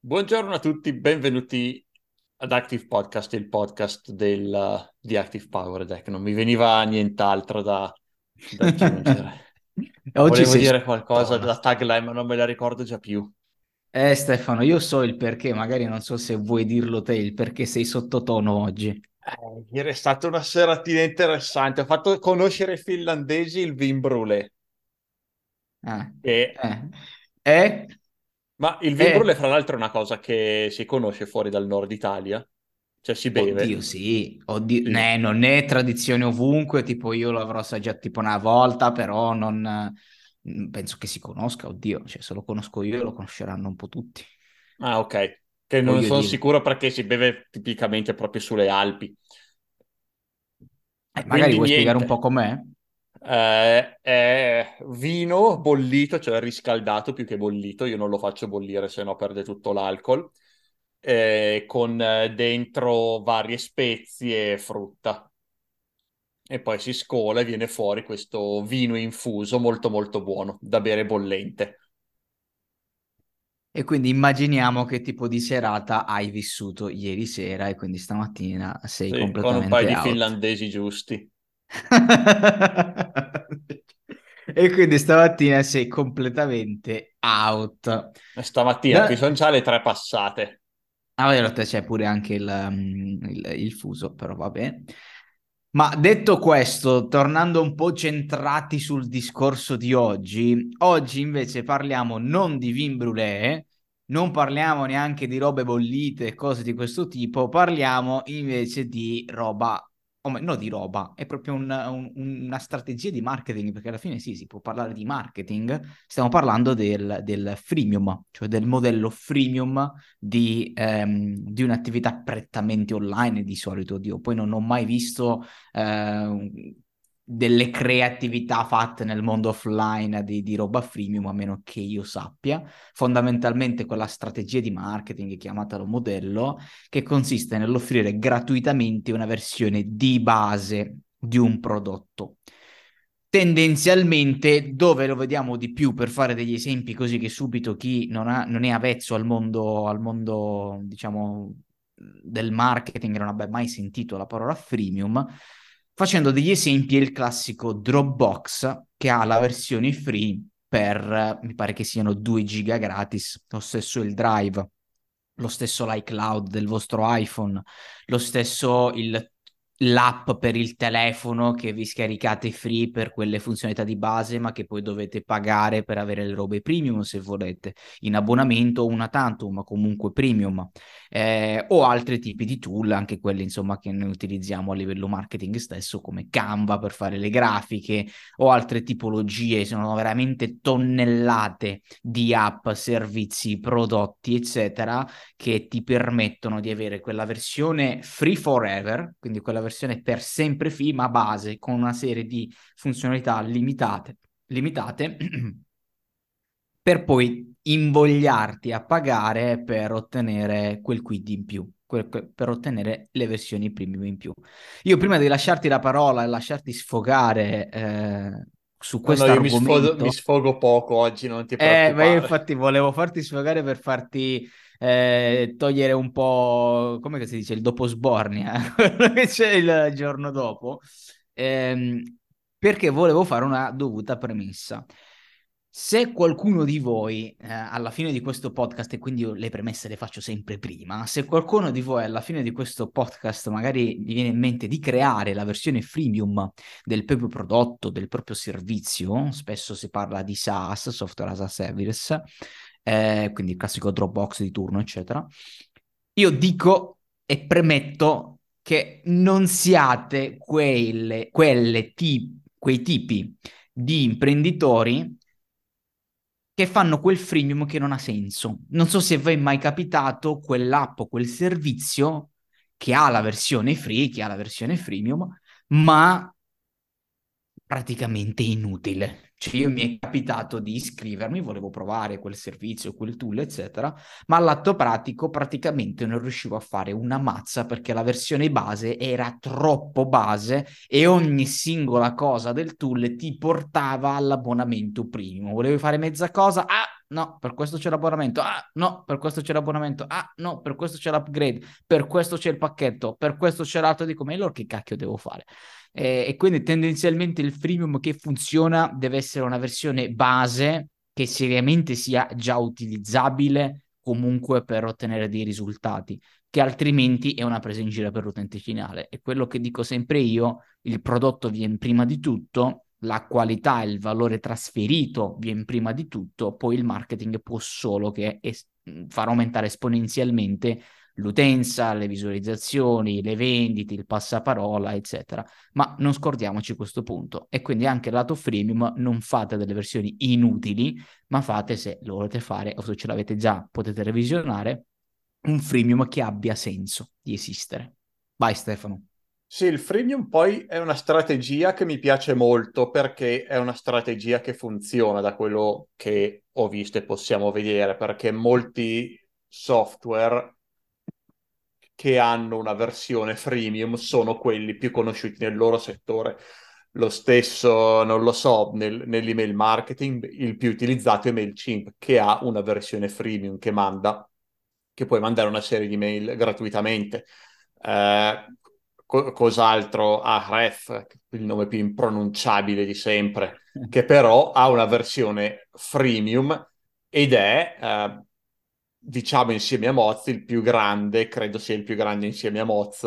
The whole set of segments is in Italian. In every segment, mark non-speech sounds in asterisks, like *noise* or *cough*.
Buongiorno a tutti, benvenuti ad Active Podcast, il podcast del, di Active Power Deck. Non mi veniva nient'altro da, da aggiungere. *laughs* Oggi Volevo dire qualcosa da tagline, ma non me la ricordo già più. Eh Stefano, io so il perché, magari non so se vuoi dirlo te, il perché sei sottotono oggi. Eh, ieri è stata una seratina interessante. Ho fatto conoscere ai finlandesi il vin brûlé. Eh, E... eh, eh, Ma il vin brûlé, eh. fra l'altro, è una cosa che si conosce fuori dal nord Italia. Cioè si Oddio, beve. sì, oddio, Sì. ne- non è tradizione ovunque, tipo io l'avrò assaggiato tipo una volta, però non eh, penso che si conosca, oddio, cioè se lo conosco io lo conosceranno un po' tutti, Ah, ok. Che non voglio sono dire. sicuro perché si beve tipicamente proprio sulle Alpi. Eh, magari vuoi spiegare un po' niente. com'è? Eh, è vino bollito, cioè riscaldato più che bollito. Io non lo faccio bollire, se no perde tutto l'alcol. eh, con eh, dentro varie spezie e frutta. E poi si scola e viene fuori questo vino infuso molto molto buono da bere bollente. E quindi immaginiamo che tipo di serata hai vissuto ieri sera e quindi stamattina sei Sì, con un paio completamente di out. finlandesi giusti. E quindi stamattina sei completamente out. Stamattina qui Da... sono già le tre passate. Ah, in realtà c'è pure anche il, um, il- il fuso, però va bene. Ma detto questo, tornando un po' centrati sul discorso di oggi, oggi invece parliamo non di vin brûlé, non parliamo neanche di robe bollite e cose di questo tipo, parliamo invece di roba, o me- no di roba, è proprio un- un- una strategia di marketing, perché alla fine sì, si può parlare di marketing, stiamo parlando del, del freemium, cioè del modello freemium di, ehm, di un'attività prettamente online di solito. Io poi non ho mai visto eh, delle creatività fatte nel mondo offline di, di roba freemium, a meno che io sappia. Fondamentalmente quella strategia di marketing, chiamatelo modello, che consiste nell'offrire gratuitamente una versione di base di un prodotto. Tendenzialmente, dove lo vediamo di più per fare degli esempi così che subito chi non, ha, non è avvezzo al mondo, al mondo, diciamo, del marketing non abbia mai sentito la parola freemium, facendo degli esempi il classico Dropbox che ha la versione free per, mi pare che siano 2 giga gratis, lo stesso il Drive, lo stesso l'iCloud del vostro iPhone, lo stesso il l'app per il telefono che vi scaricate free per quelle funzionalità di base, ma che poi dovete pagare per avere le robe premium se volete, in abbonamento o una tantum, ma comunque premium, eh, o altri tipi di tool, anche quelli insomma che noi utilizziamo a livello marketing stesso, come Canva per fare le grafiche o altre tipologie, sono veramente tonnellate di app, servizi, prodotti, eccetera, che ti permettono di avere quella versione free forever, quindi quella versione per sempre free, ma base con una serie di funzionalità limitate, limitate *clears throat* per poi invogliarti a pagare per ottenere quel quid in più, per ottenere le versioni premium in più. Io prima di lasciarti la parola e lasciarti sfogare eh, su No, no, questo io mi sfogo, mi argomento, sfogo poco oggi, non ti eh, ma io preoccupare. infatti volevo farti sfogare per farti eh, togliere un po', come si dice, il dopo sbornia, *laughs* quello che c'è il giorno dopo, ehm, perché volevo fare una dovuta premessa. Se qualcuno di voi eh, alla fine di questo podcast, e quindi io le premesse le faccio sempre prima, se qualcuno di voi alla fine di questo podcast magari gli viene in mente di creare la versione freemium del proprio prodotto, del proprio servizio, spesso si parla di SaaS, software as a service, eh, quindi il classico Dropbox di turno, eccetera, io dico e premetto che non siate quelle, quelle ti- quei tipi di imprenditori che fanno quel freemium che non ha senso. Non so se vi è mai capitato quell'app o quel servizio che ha la versione free, che ha la versione freemium, ma praticamente inutile. Cioè io mi è capitato di iscrivermi, volevo provare quel servizio, quel tool, eccetera, ma all'atto pratico praticamente non riuscivo a fare una mazza perché la versione base era troppo base e ogni singola cosa del tool ti portava all'abbonamento premium. Volevi fare mezza cosa? Ah, no, per questo c'è l'abbonamento. Ah, no, per questo c'è l'abbonamento. Ah, no, per questo c'è l'upgrade. Per questo c'è il pacchetto. Per questo c'è l'altro. Dico, ma allora che cacchio devo fare? Eh, e quindi tendenzialmente il freemium che funziona deve essere una versione base che seriamente sia già utilizzabile comunque per ottenere dei risultati, che altrimenti è una presa in giro per l'utente finale. E quello che dico sempre io, il prodotto viene prima di tutto, la qualità e il valore trasferito viene prima di tutto, poi il marketing può solo che es- far aumentare esponenzialmente l'utenza, le visualizzazioni, le vendite, il passaparola, eccetera. Ma non scordiamoci questo punto. E quindi anche lato freemium non fate delle versioni inutili, ma fate se lo volete fare o se ce l'avete già, potete revisionare un freemium che abbia senso di esistere. Vai Stefano. Sì, il freemium poi è una strategia che mi piace molto perché è una strategia che funziona da quello che ho visto e possiamo vedere, perché molti software che hanno una versione freemium sono quelli più conosciuti nel loro settore. Lo stesso, non lo so, nel, nell'email marketing il più utilizzato è MailChimp, che ha una versione freemium che manda, che puoi mandare una serie di mail gratuitamente. Eh, co- cos'altro? Ah, Ref, il nome più impronunciabile di sempre, *laughs* che però ha una versione freemium ed è... Eh, diciamo insieme a Moz, il più grande, credo sia il più grande insieme a Moz,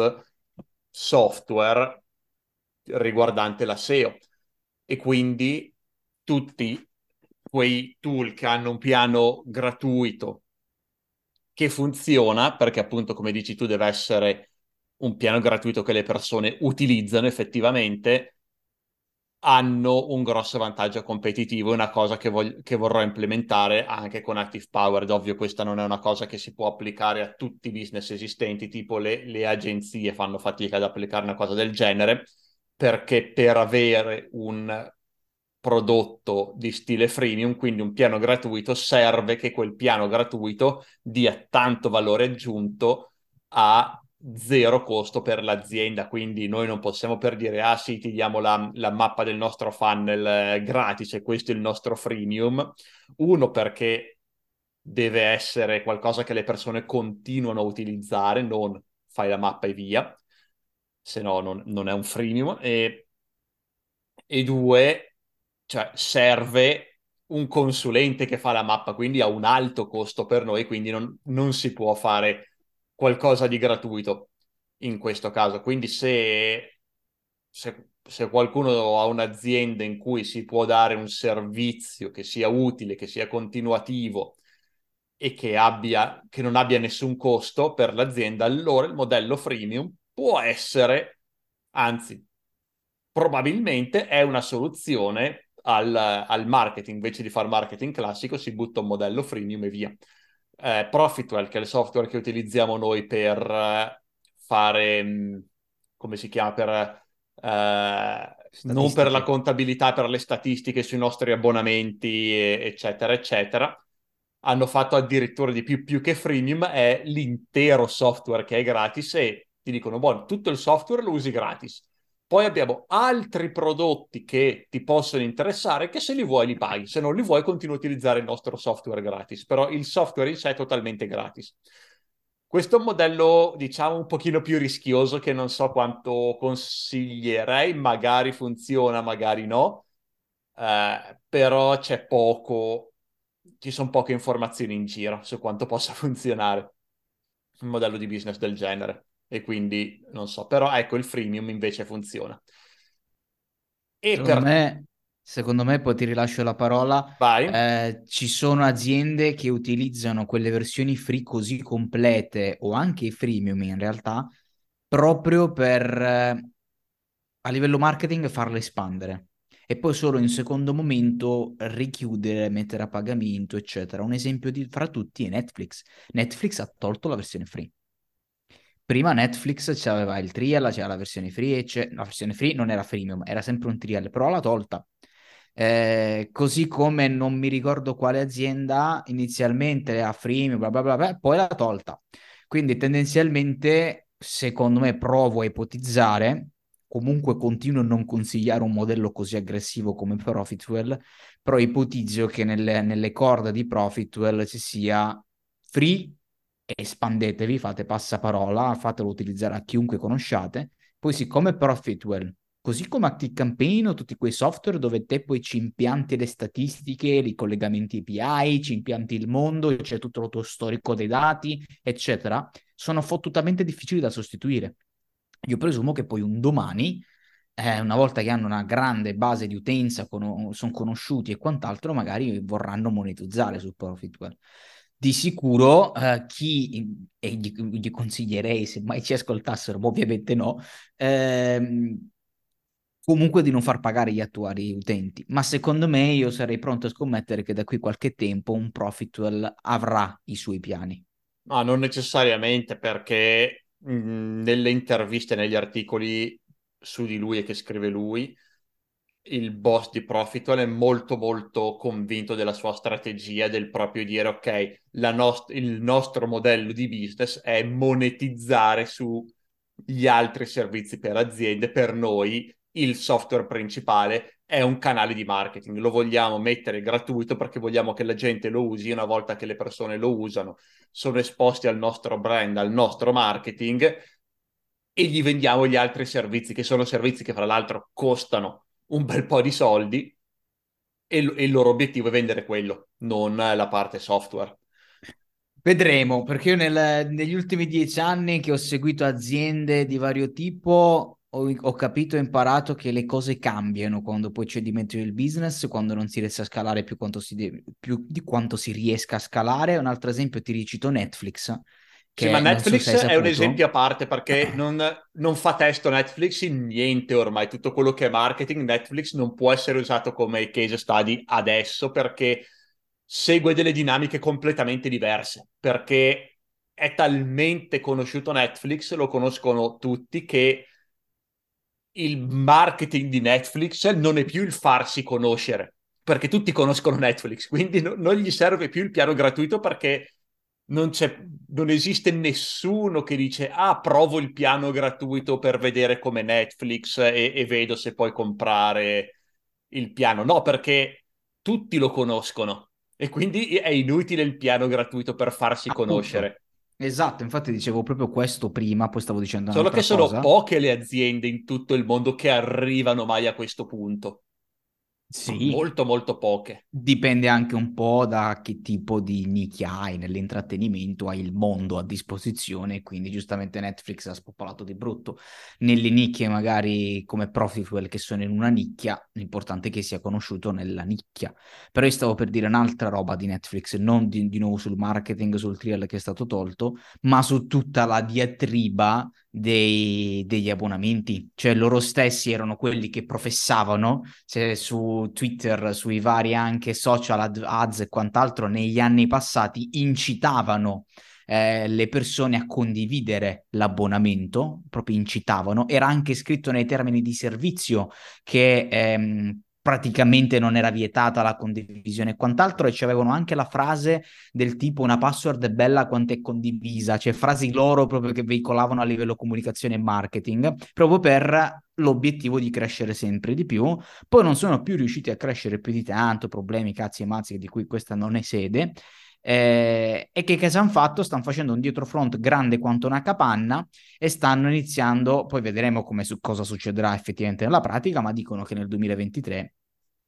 software riguardante la SEO. E quindi tutti quei tool che hanno un piano gratuito che funziona, perché appunto, come dici tu, deve essere un piano gratuito che le persone utilizzano effettivamente, hanno un grosso vantaggio competitivo, è una cosa che, voglio, che vorrò implementare anche con Active Powered. Ovvio, questa non è una cosa che si può applicare a tutti i business esistenti, tipo le, le agenzie fanno fatica ad applicare una cosa del genere, perché per avere un prodotto di stile freemium, quindi un piano gratuito, serve che quel piano gratuito dia tanto valore aggiunto a zero costo per l'azienda, quindi noi non possiamo per dire ah sì ti diamo la, la mappa del nostro funnel eh, gratis e questo è il nostro freemium, uno perché deve essere qualcosa che le persone continuano a utilizzare, non fai la mappa e via, se no non, non è un freemium, e, e due, cioè serve un consulente che fa la mappa, quindi ha un alto costo per noi, quindi non, non si può fare qualcosa di gratuito in questo caso. Quindi se, se, se, qualcuno ha un'azienda in cui si può dare un servizio che sia utile, che sia continuativo e che, abbia, che non abbia nessun costo per l'azienda, allora il modello freemium può essere, anzi, probabilmente è una soluzione al, al marketing. Invece di fare marketing classico, si butta un modello freemium e via eh, Profitwell, che è il software che utilizziamo noi per eh, fare, mm, come si chiama, per, eh, non per la contabilità, per le statistiche sui nostri abbonamenti, eccetera, eccetera. Hanno fatto addirittura di più, più che freemium, è l'intero software che è gratis e ti dicono, buono, tutto il software lo usi gratis poi abbiamo altri prodotti che ti possono interessare che se li vuoi li paghi, se non li vuoi continui a utilizzare il nostro software gratis, però il software in sé è totalmente gratis. Questo è un modello, diciamo, un pochino più rischioso che non so quanto consiglierei, magari funziona, magari no, eh, però c'è poco, ci sono poche informazioni in giro su quanto possa *laughs* funzionare un modello di business del genere e quindi non so, però ecco il freemium invece funziona. E secondo, per... me, secondo me, poi ti rilascio la parola, eh, ci sono aziende che utilizzano quelle versioni free così complete o anche i freemium in realtà proprio per eh, a livello marketing farle espandere e poi solo in secondo momento richiudere, mettere a pagamento, eccetera. Un esempio di, fra tutti è Netflix. Netflix ha tolto la versione free Prima Netflix c'aveva il trial, c'era la versione free, la versione free non era freemium, era sempre un trial, però l'ha tolta. Eh, così come non mi ricordo quale azienda inizialmente a freemium, bla bla bla, bla poi l'ha tolta. Quindi tendenzialmente, secondo me, provo a ipotizzare, comunque continuo a non consigliare un modello così aggressivo come Profitwell, però ipotizzo che nelle, nelle corde di Profitwell ci sia free espandetevi, fate passaparola, fatelo utilizzare a chiunque conosciate. Poi siccome Profitwell Così come ActiveCampaign o tutti quei software dove te poi ci impianti le statistiche, i collegamenti API, ci impianti il mondo, c'è tutto il tuo storico dei dati, eccetera, sono fottutamente difficili da sostituire. Io presumo che poi un domani, eh, una volta che hanno una grande base di utenza, con- sono conosciuti e quant'altro, magari vorranno monetizzare su Profitwell di sicuro uh, chi, e gli, gli, consiglierei, se mai ci ascoltassero, ovviamente no, ehm, comunque di non far pagare gli attuali utenti. Ma secondo me io sarei pronto a scommettere che da qui qualche tempo un Profitwell avrà i suoi piani. Ma non necessariamente perché mh, nelle interviste, negli articoli su di lui e che scrive lui, il boss di Profitwell è molto molto convinto della sua strategia, del proprio dire ok, nost- il nostro modello di business è monetizzare sugli altri servizi per aziende, per noi il software principale è un canale di marketing, lo vogliamo mettere gratuito perché vogliamo che la gente lo usi una volta che le persone lo usano, sono esposti al nostro brand, al nostro marketing e gli vendiamo gli altri servizi che sono servizi che fra l'altro costano un bel po' di soldi e, e il loro obiettivo è vendere quello, non la parte software. Vedremo, perché io nel, negli ultimi dieci anni che ho seguito aziende di vario tipo ho, ho capito e imparato che le cose cambiano quando poi c'è dimentico il business, quando non si riesce a scalare più, quanto si deve, più di quanto si riesca a scalare. Un altro esempio ti ricito Netflix. Sì, ma Netflix so è un esempio a parte perché non, non, fa testo Netflix in niente ormai. Tutto quello che è marketing, Netflix non può essere usato come case study adesso perché segue delle dinamiche completamente diverse. Perché è talmente conosciuto Netflix, lo conoscono tutti, che il marketing di Netflix non è più il farsi conoscere, perché tutti conoscono Netflix, quindi no, non gli serve più il piano gratuito perché non, non, esiste nessuno che dice ah provo il piano gratuito per vedere come Netflix e, e vedo se puoi comprare il piano. No, perché tutti lo conoscono e quindi è inutile il piano gratuito per farsi Appunto. conoscere. Esatto, infatti dicevo proprio questo prima, poi stavo dicendo Solo che sono cosa. poche le aziende in tutto il mondo che arrivano mai a questo punto. Sì, molto molto poche. Dipende anche un po' da che tipo di nicchia hai nell'intrattenimento, hai il mondo a disposizione, quindi giustamente Netflix ha spopolato di brutto. Nelle nicchie magari come Profitwell che sono in una nicchia, l'importante è che sia conosciuto nella nicchia. Però io stavo per dire un'altra roba di Netflix, non di, di nuovo sul marketing, sul trial che è stato tolto, ma su tutta la diatriba dei, degli abbonamenti, cioè loro stessi erano quelli che professavano cioè, su Twitter, sui vari anche social ad, ads e quant'altro negli anni passati, incitavano eh, le persone a condividere l'abbonamento, proprio incitavano, era anche scritto nei termini di servizio che ehm, praticamente non era vietata la condivisione e quant'altro e avevano anche la frase del tipo una password è bella quanto è condivisa, cioè frasi loro proprio che veicolavano a livello comunicazione e marketing, proprio per l'obiettivo di crescere sempre di più. Poi non sono più riusciti a crescere più di tanto, problemi, cazzi e mazzi di cui questa non è sede. Eh, e che cosa hanno fatto? Stanno facendo un dietrofront grande quanto una capanna e stanno iniziando, poi vedremo come su, cosa succederà effettivamente nella pratica, ma dicono che nel 2023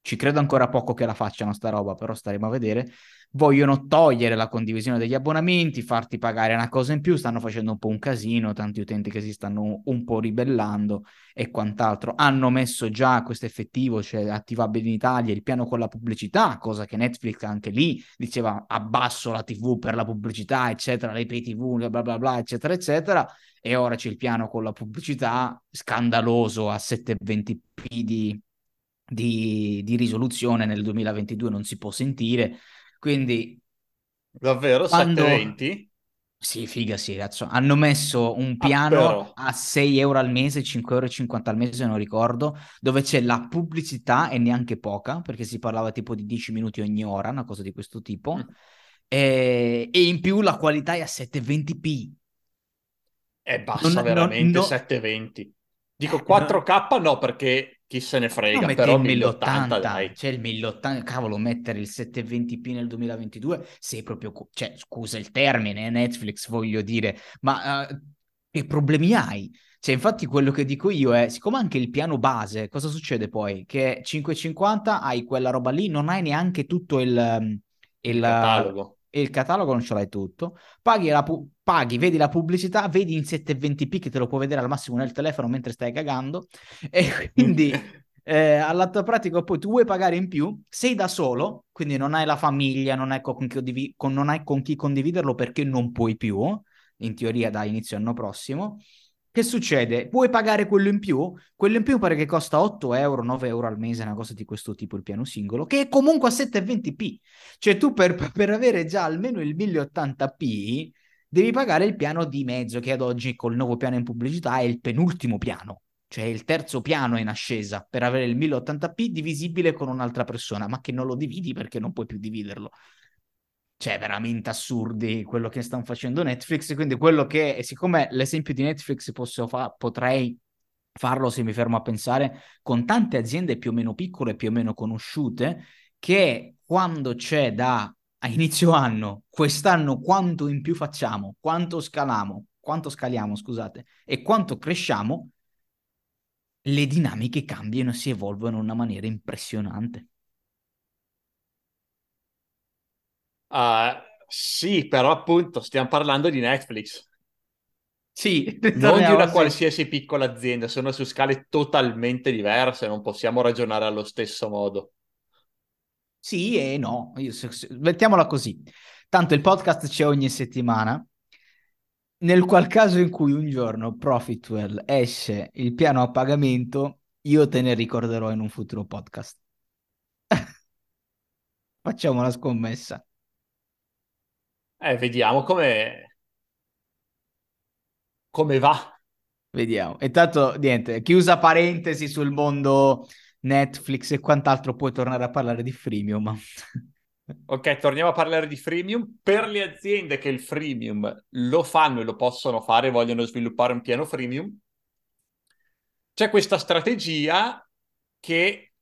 ci credo ancora poco che la facciano sta roba, però staremo a vedere. Vogliono togliere la condivisione degli abbonamenti, farti pagare una cosa in più, stanno facendo un po' un casino, tanti utenti che si stanno un po' ribellando e quant'altro. Hanno messo già questo effettivo, cioè attivabile in Italia, il piano con la pubblicità, cosa che Netflix anche lì diceva abbasso la TV per la pubblicità, eccetera, le pay TV, bla bla bla, eccetera, eccetera. E ora c'è il piano con la pubblicità scandaloso a 720p di di, di risoluzione nel 2022 non si può sentire. Quindi davvero quando... 720? Sì, figa, sì, cazzo. Hanno messo un Ah, piano però. a 6 euro al mese, 5,50 euro al mese, non ricordo, dove c'è la pubblicità e neanche poca, perché si parlava tipo di 10 minuti ogni ora, una cosa di questo tipo. Mm. E, e in più la qualità è a 720p. È Non, bassa non, veramente no- 720. Dico eh, non- 4K no, perché chi se ne frega, però il 1080 1080? dai. C'è il 1080, cavolo, mettere il 720p nel 2022, sei proprio, cioè, scusa il termine, Netflix voglio dire, ma eh, che problemi hai? Cioè, infatti quello che dico io è, siccome anche il piano base, cosa succede poi? Che 550 hai quella roba lì, non hai neanche tutto il, Il il, catalogo. Il catalogo, non ce l'hai tutto, paghi, la pu- paghi, vedi la pubblicità, vedi in 720p che te lo puoi vedere al massimo nel telefono mentre stai cagando, e quindi eh, all'atto pratico poi tu vuoi pagare in più, sei da solo, quindi non hai la famiglia, non hai con chi, condivi- con, non hai con chi condividerlo perché non puoi più, in teoria da inizio anno prossimo. Che succede? Puoi pagare quello in più? Quello in più pare che costa 8 euro, 9 euro al mese, una cosa di questo tipo, il piano singolo, che è comunque a 720p. Cioè tu per, *laughs* per avere già almeno il 1080p devi pagare il piano di mezzo, che ad oggi col nuovo piano in pubblicità è il penultimo piano cioè il terzo piano in ascesa per avere il 1080p divisibile con un'altra persona, ma che non lo dividi perché non puoi più dividerlo. Cioè, veramente assurdi quello che stanno facendo Netflix. Quindi, quello che, siccome l'esempio di Netflix posso fa- potrei farlo se mi fermo a pensare con tante aziende più o meno piccole, più o meno conosciute, che quando c'è da a inizio anno, quest'anno quanto in più facciamo, quanto scaliamo, quanto scaliamo, scusate, e quanto cresciamo, le dinamiche cambiano e si evolvono in una maniera impressionante. Uh, sì, però appunto stiamo parlando di Netflix. Sì, non *laughs* di una qualsiasi piccola azienda, sono su scale totalmente diverse, non possiamo ragionare allo stesso modo. Sì e no, Io, se, se, mettiamola così. Tanto il podcast c'è ogni settimana, nel qual caso in cui un giorno Profitwell esce il piano a pagamento, io te ne ricorderò in un futuro podcast. *laughs* Facciamo una scommessa. Eh, vediamo come, come va. Vediamo. Intanto, niente, chiusa parentesi sul mondo Netflix e quant'altro, puoi tornare a parlare di freemium. *laughs* Ok, torniamo a parlare di freemium. Per le aziende che il freemium lo fanno e lo possono fare, vogliono sviluppare un piano freemium, c'è questa strategia che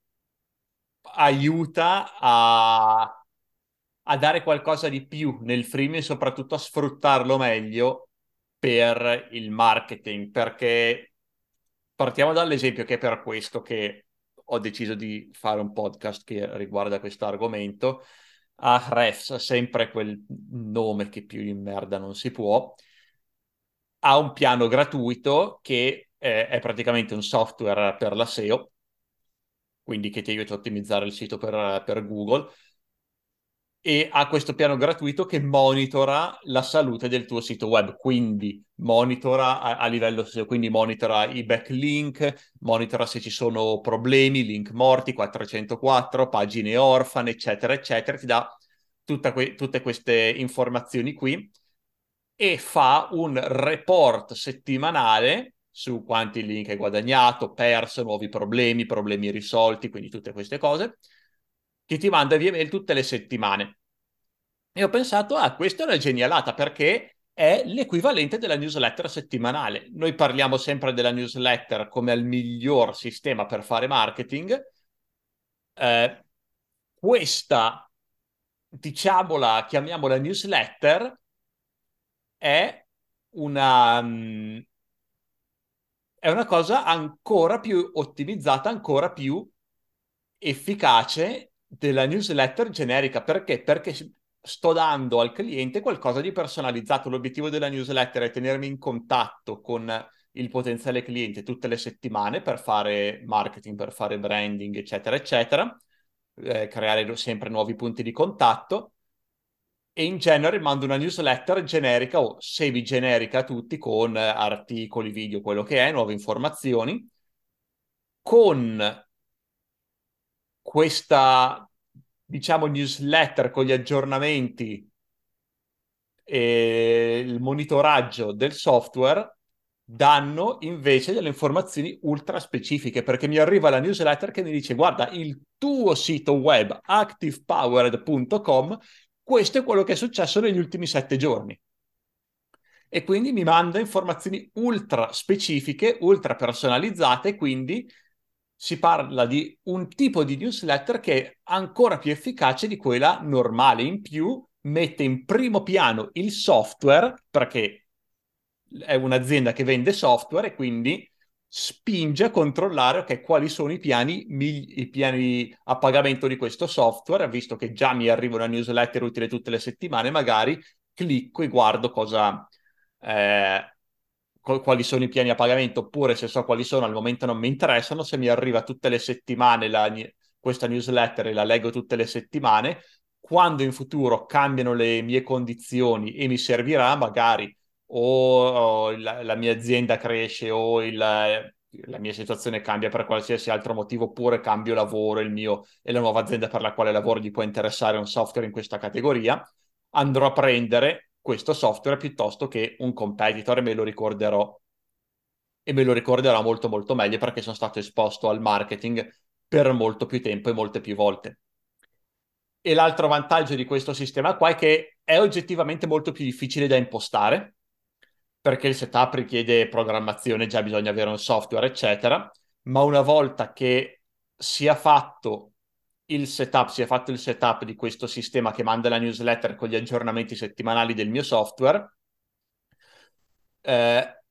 aiuta a, a dare qualcosa di più nel freemium e soprattutto a sfruttarlo meglio per il marketing, perché partiamo dall'esempio che è per questo che ho deciso di fare un podcast che riguarda questo argomento. Ahrefs, sempre quel nome che più in merda non si può, ha un piano gratuito che è, è praticamente un software per la SEO, quindi che ti aiuta a ottimizzare il sito per, per Google, e ha questo piano gratuito che monitora la salute del tuo sito web, quindi monitora a, a livello SEO, quindi monitora i backlink, monitora se ci sono problemi, link morti, 404, pagine orfane, eccetera, eccetera, ti dà que- tutte queste informazioni qui e fa un report settimanale su quanti link hai guadagnato, perso, nuovi problemi, problemi risolti, quindi tutte queste cose che ti manda via mail tutte le settimane. E ho pensato, ah, questa è una genialata perché è l'equivalente della newsletter settimanale. Noi parliamo sempre della newsletter come il miglior sistema per fare marketing. Eh, questa, diciamola, chiamiamola newsletter, è una, um, è una cosa ancora più ottimizzata, ancora più efficace della newsletter generica. Perché? Perché sto dando al cliente qualcosa di personalizzato. L'obiettivo della newsletter è tenermi in contatto con il potenziale cliente tutte le settimane per fare marketing, per fare branding, eccetera, eccetera, eh, creare sempre nuovi punti di contatto. E in genere mando una newsletter generica o semi-generica a tutti con articoli, video, quello che è, nuove informazioni, con questa, diciamo, newsletter con gli aggiornamenti e il monitoraggio del software danno invece delle informazioni ultra specifiche perché mi arriva la newsletter che mi dice guarda il tuo sito web activepowered.com questo è quello che è successo negli ultimi sette giorni. E quindi mi manda informazioni ultra specifiche, ultra personalizzate, quindi si parla di un tipo di newsletter che è ancora più efficace di quella normale. In più, mette in primo piano il software, perché è un'azienda che vende software e quindi spinge a controllare okay, quali sono i piani, i piani a pagamento di questo software, visto che già mi arriva una newsletter utile tutte le settimane, magari clicco e guardo cosa, eh, quali sono i piani a pagamento, oppure se so quali sono al momento non mi interessano, se mi arriva tutte le settimane la, questa newsletter e la leggo tutte le settimane, quando in futuro cambiano le mie condizioni e mi servirà, magari o, la, la, mia azienda cresce o il, la mia situazione cambia per qualsiasi altro motivo, oppure cambio lavoro il mio, e la nuova azienda per la quale lavoro gli può interessare un software in questa categoria, andrò a prendere questo software piuttosto che un competitor e me lo ricorderò e me lo ricorderò molto molto meglio perché sono stato esposto al marketing per molto più tempo e molte più volte. E l'altro vantaggio di questo sistema qua è che è oggettivamente molto più difficile da impostare perché il setup richiede programmazione, già bisogna avere un software, eccetera, ma una volta che sia fatto il setup, si è fatto il setup di questo sistema che manda la newsletter con gli aggiornamenti settimanali del mio software, eh,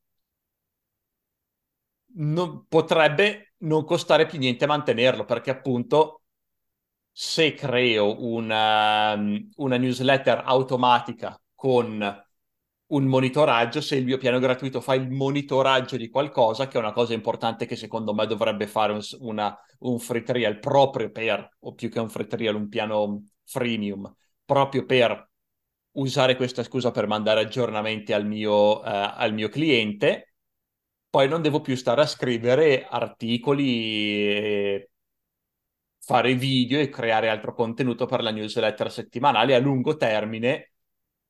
non, potrebbe non costare più niente mantenerlo perché appunto se creo una, una newsletter automatica con un monitoraggio, se il mio piano gratuito fa il monitoraggio di qualcosa, che è una cosa importante che secondo me dovrebbe fare un, una, un free trial proprio per, o più che un free trial, un piano freemium, proprio per usare questa scusa per mandare aggiornamenti al mio, uh, al mio cliente, poi non devo più stare a scrivere articoli, fare video e creare altro contenuto per la newsletter settimanale a lungo termine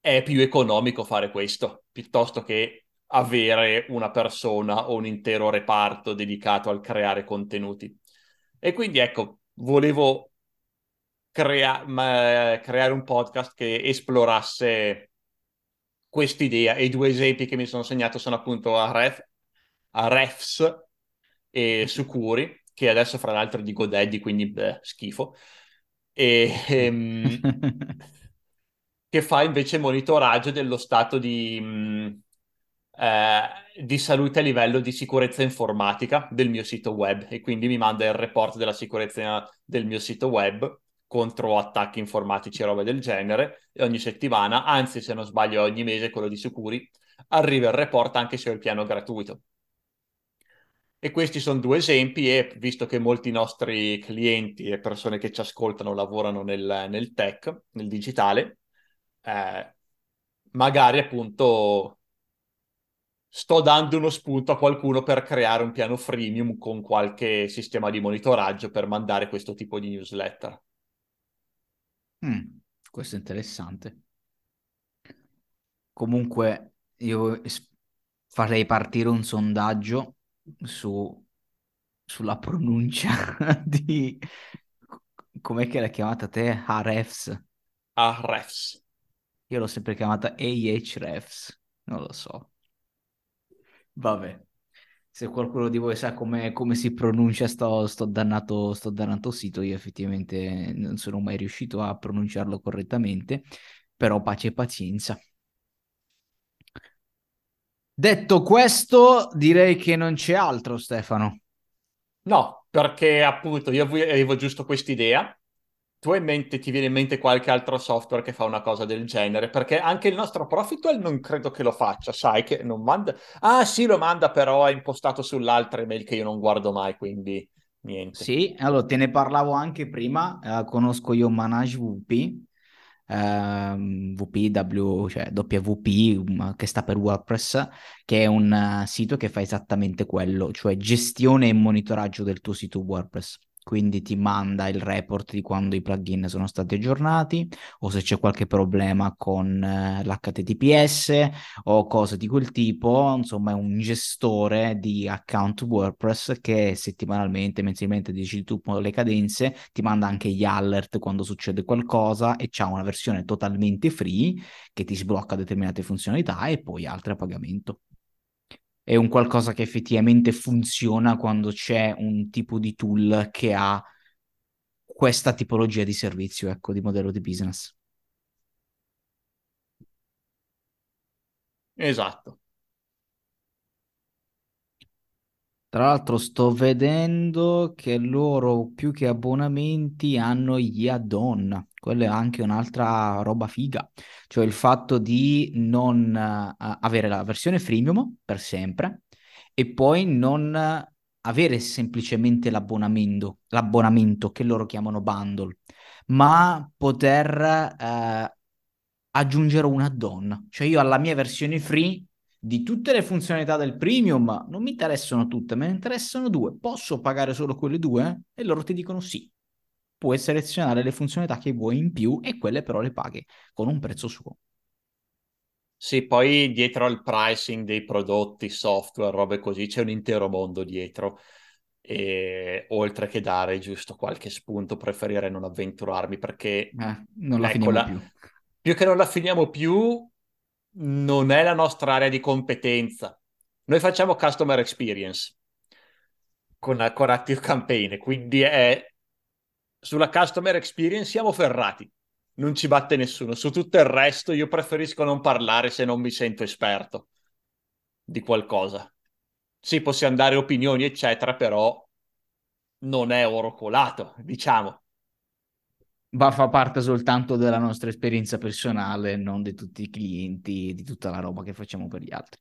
è più economico fare questo piuttosto che avere una persona o un intero reparto dedicato al creare contenuti. E quindi ecco, volevo crea- ma, creare un podcast che esplorasse quest'idea e i due esempi che mi sono segnato sono appunto a, Ref, a Refs e Sukuri, che adesso fra l'altro dico Daddy, quindi beh, schifo. E, *laughs* ehm, che fa invece monitoraggio dello stato di, mh, eh, di salute a livello di sicurezza informatica del mio sito web e quindi mi manda il report della sicurezza del mio sito web contro attacchi informatici e robe del genere e ogni settimana, anzi se non sbaglio ogni mese quello di Sicuri, arriva il report anche se ho il piano gratuito. E questi sono due esempi e visto che molti nostri clienti e persone che ci ascoltano lavorano nel, nel tech, nel digitale, eh, magari appunto sto dando uno spunto a qualcuno per creare un piano freemium con qualche sistema di monitoraggio per mandare questo tipo di newsletter. Mm, questo è interessante. Comunque io farei partire un sondaggio su, sulla pronuncia *laughs* di... Com'è che l'hai chiamata te? Arefs. Arefs. Io l'ho sempre chiamata Ahrefs, non lo so. Vabbè, se qualcuno di voi sa come, come si pronuncia sto, sto, dannato, sto dannato sito, io effettivamente non sono mai riuscito a pronunciarlo correttamente, però pace e pazienza. Detto questo, direi che non c'è altro, Stefano. No, perché appunto io avevo giusto quest'idea tu in mente, ti viene in mente qualche altro software che fa una cosa del genere? Perché anche il nostro Profitwell non credo che lo faccia, sai che non manda... Ah sì, lo manda però è impostato sull'altra email che io non guardo mai, quindi niente. Sì, allora te ne parlavo anche prima, eh, conosco io Manage VP, ehm, VPW, cioè WP, che sta per WordPress, che è un uh, sito che fa esattamente quello, cioè gestione e monitoraggio del tuo sito WordPress quindi ti manda il report di quando i plugin sono stati aggiornati o se c'è qualche problema con eh, l'HTTPS o cose di quel tipo, insomma è un gestore di account WordPress che settimanalmente, mensilmente decidi tu le cadenze, ti manda anche gli alert quando succede qualcosa e c'ha una versione totalmente free che ti sblocca determinate funzionalità e poi altre a pagamento è un qualcosa che effettivamente funziona quando c'è un tipo di tool che ha questa tipologia di servizio, ecco, di modello di business. Esatto. Tra l'altro sto vedendo che loro più che abbonamenti hanno gli add-on, quella è anche un'altra roba figa, cioè il fatto di non uh, avere la versione freemium per sempre e poi non avere semplicemente l'abbonamento, l'abbonamento che loro chiamano bundle, ma poter uh, aggiungere un add-on, cioè io alla mia versione free di tutte le funzionalità del premium, non mi interessano tutte, me ne interessano due. Posso pagare solo quelle due? E loro ti dicono sì. Puoi selezionare le funzionalità che vuoi in più e quelle però le paghi con un prezzo suo. Sì, poi dietro al pricing dei prodotti, software, robe così, c'è un intero mondo dietro. E oltre che dare giusto qualche spunto, preferirei non avventurarmi perché eh, non la ecco, finiamo la... più. Più che non la finiamo più, non è la nostra area di competenza. Noi facciamo customer experience con, con Active Campaign, quindi è sulla customer experience siamo ferrati. Non ci batte nessuno. Su tutto il resto io preferisco non parlare se non mi sento esperto di qualcosa. Sì, possiamo dare opinioni, eccetera, però non è oro colato, diciamo va, fa parte soltanto della nostra esperienza personale, non di tutti i clienti, di tutta la roba che facciamo per gli altri.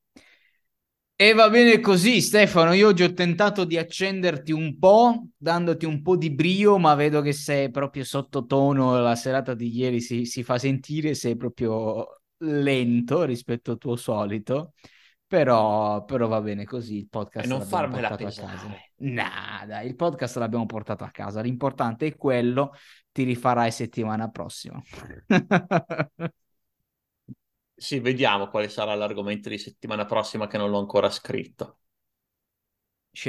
E va bene così, Stefano. Io oggi ho tentato di accenderti un po', dandoti un po' di brio, ma vedo che sei proprio sottotono. La serata di ieri si, si fa sentire, sei proprio lento rispetto al tuo solito. Però, però, va bene così, il podcast e non farmela pesare. Nada, il podcast l'abbiamo portato a casa. L'importante è quello, ti rifarai settimana prossima. *laughs* sì, vediamo quale sarà l'argomento di settimana prossima che non l'ho ancora scritto.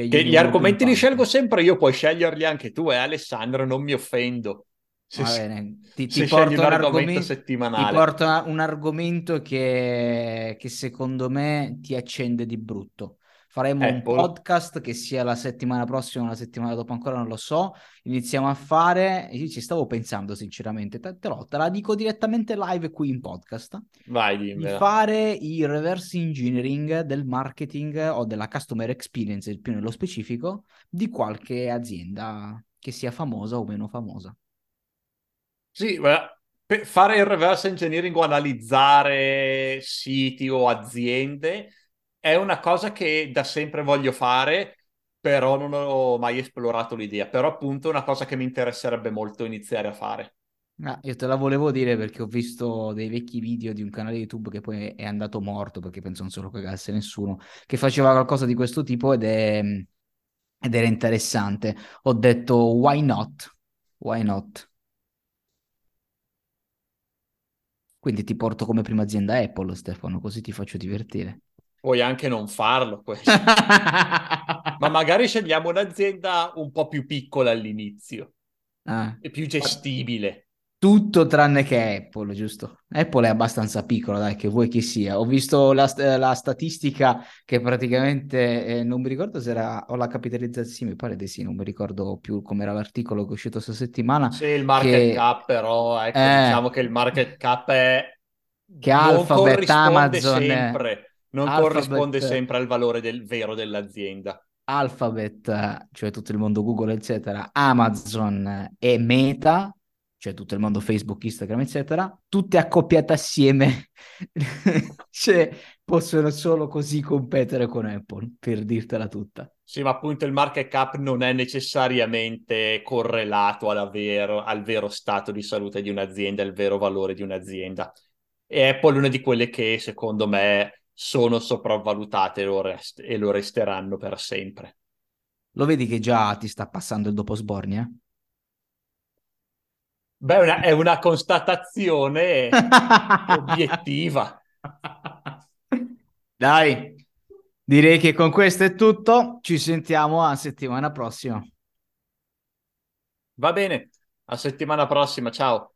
Che gli argomenti li scelgo sempre io, puoi sceglierli anche tu, eh, Alessandro, non mi offendo. Se, bene, ti, ti porto un argomento settimanale. Ti porto un argomento che, che secondo me ti accende di brutto. Faremo Apple. un podcast che sia la settimana prossima o la settimana dopo, ancora non lo so. Iniziamo a fare. Io ci stavo pensando, sinceramente. Te, te, lo, te la dico direttamente live qui in podcast. Vai, dimmi. Di fare il reverse engineering del marketing o della customer experience, più nello specifico, di qualche azienda che sia famosa o meno famosa. Sì, beh, fare il reverse engineering o analizzare siti o aziende è una cosa che da sempre voglio fare, però non ho mai esplorato l'idea. Però appunto è una cosa che mi interesserebbe molto iniziare a fare. Ah, io te la volevo dire perché ho visto dei vecchi video di un canale YouTube che poi è andato morto perché penso non se lo cagasse nessuno, che faceva qualcosa di questo tipo ed, è, ed era interessante. Ho detto why not? Why not? Quindi ti porto come prima azienda Apple, Stefano, così ti faccio divertire. Puoi anche non farlo questo. *laughs* Ma magari scegliamo un'azienda un po' più piccola all'inizio. Ah. E più gestibile tutto tranne che Apple, giusto? Apple è abbastanza piccola, dai, che vuoi che sia. Ho visto la, la statistica che praticamente, eh, non mi ricordo se era, o la capitalizzazione, mi pare di sì, non mi ricordo più com'era l'articolo che è uscito questa settimana. Sì, il market che... cap però, ecco, eh, diciamo che il market cap è... Che Alphabet, Amazon... Sempre, non Alphabet... corrisponde sempre al valore del vero dell'azienda. Alphabet, cioè tutto il mondo Google, eccetera, Amazon e Meta cioè tutto il mondo Facebook, Instagram, eccetera, tutte accoppiate assieme, *laughs* cioè possono solo così competere con Apple, per dirtela tutta. Sì, ma appunto il market cap non è necessariamente correlato vero, al vero stato di salute di un'azienda, al vero valore di un'azienda. E Apple è una di quelle che secondo me sono sopravvalutate e lo, rest- e lo resteranno per sempre. Lo vedi che già ti sta passando il dopo Sbornia? Beh, è una, è una constatazione *laughs* obiettiva. Dai, direi che con questo è tutto. Ci sentiamo a settimana prossima. Va bene, a settimana prossima, ciao.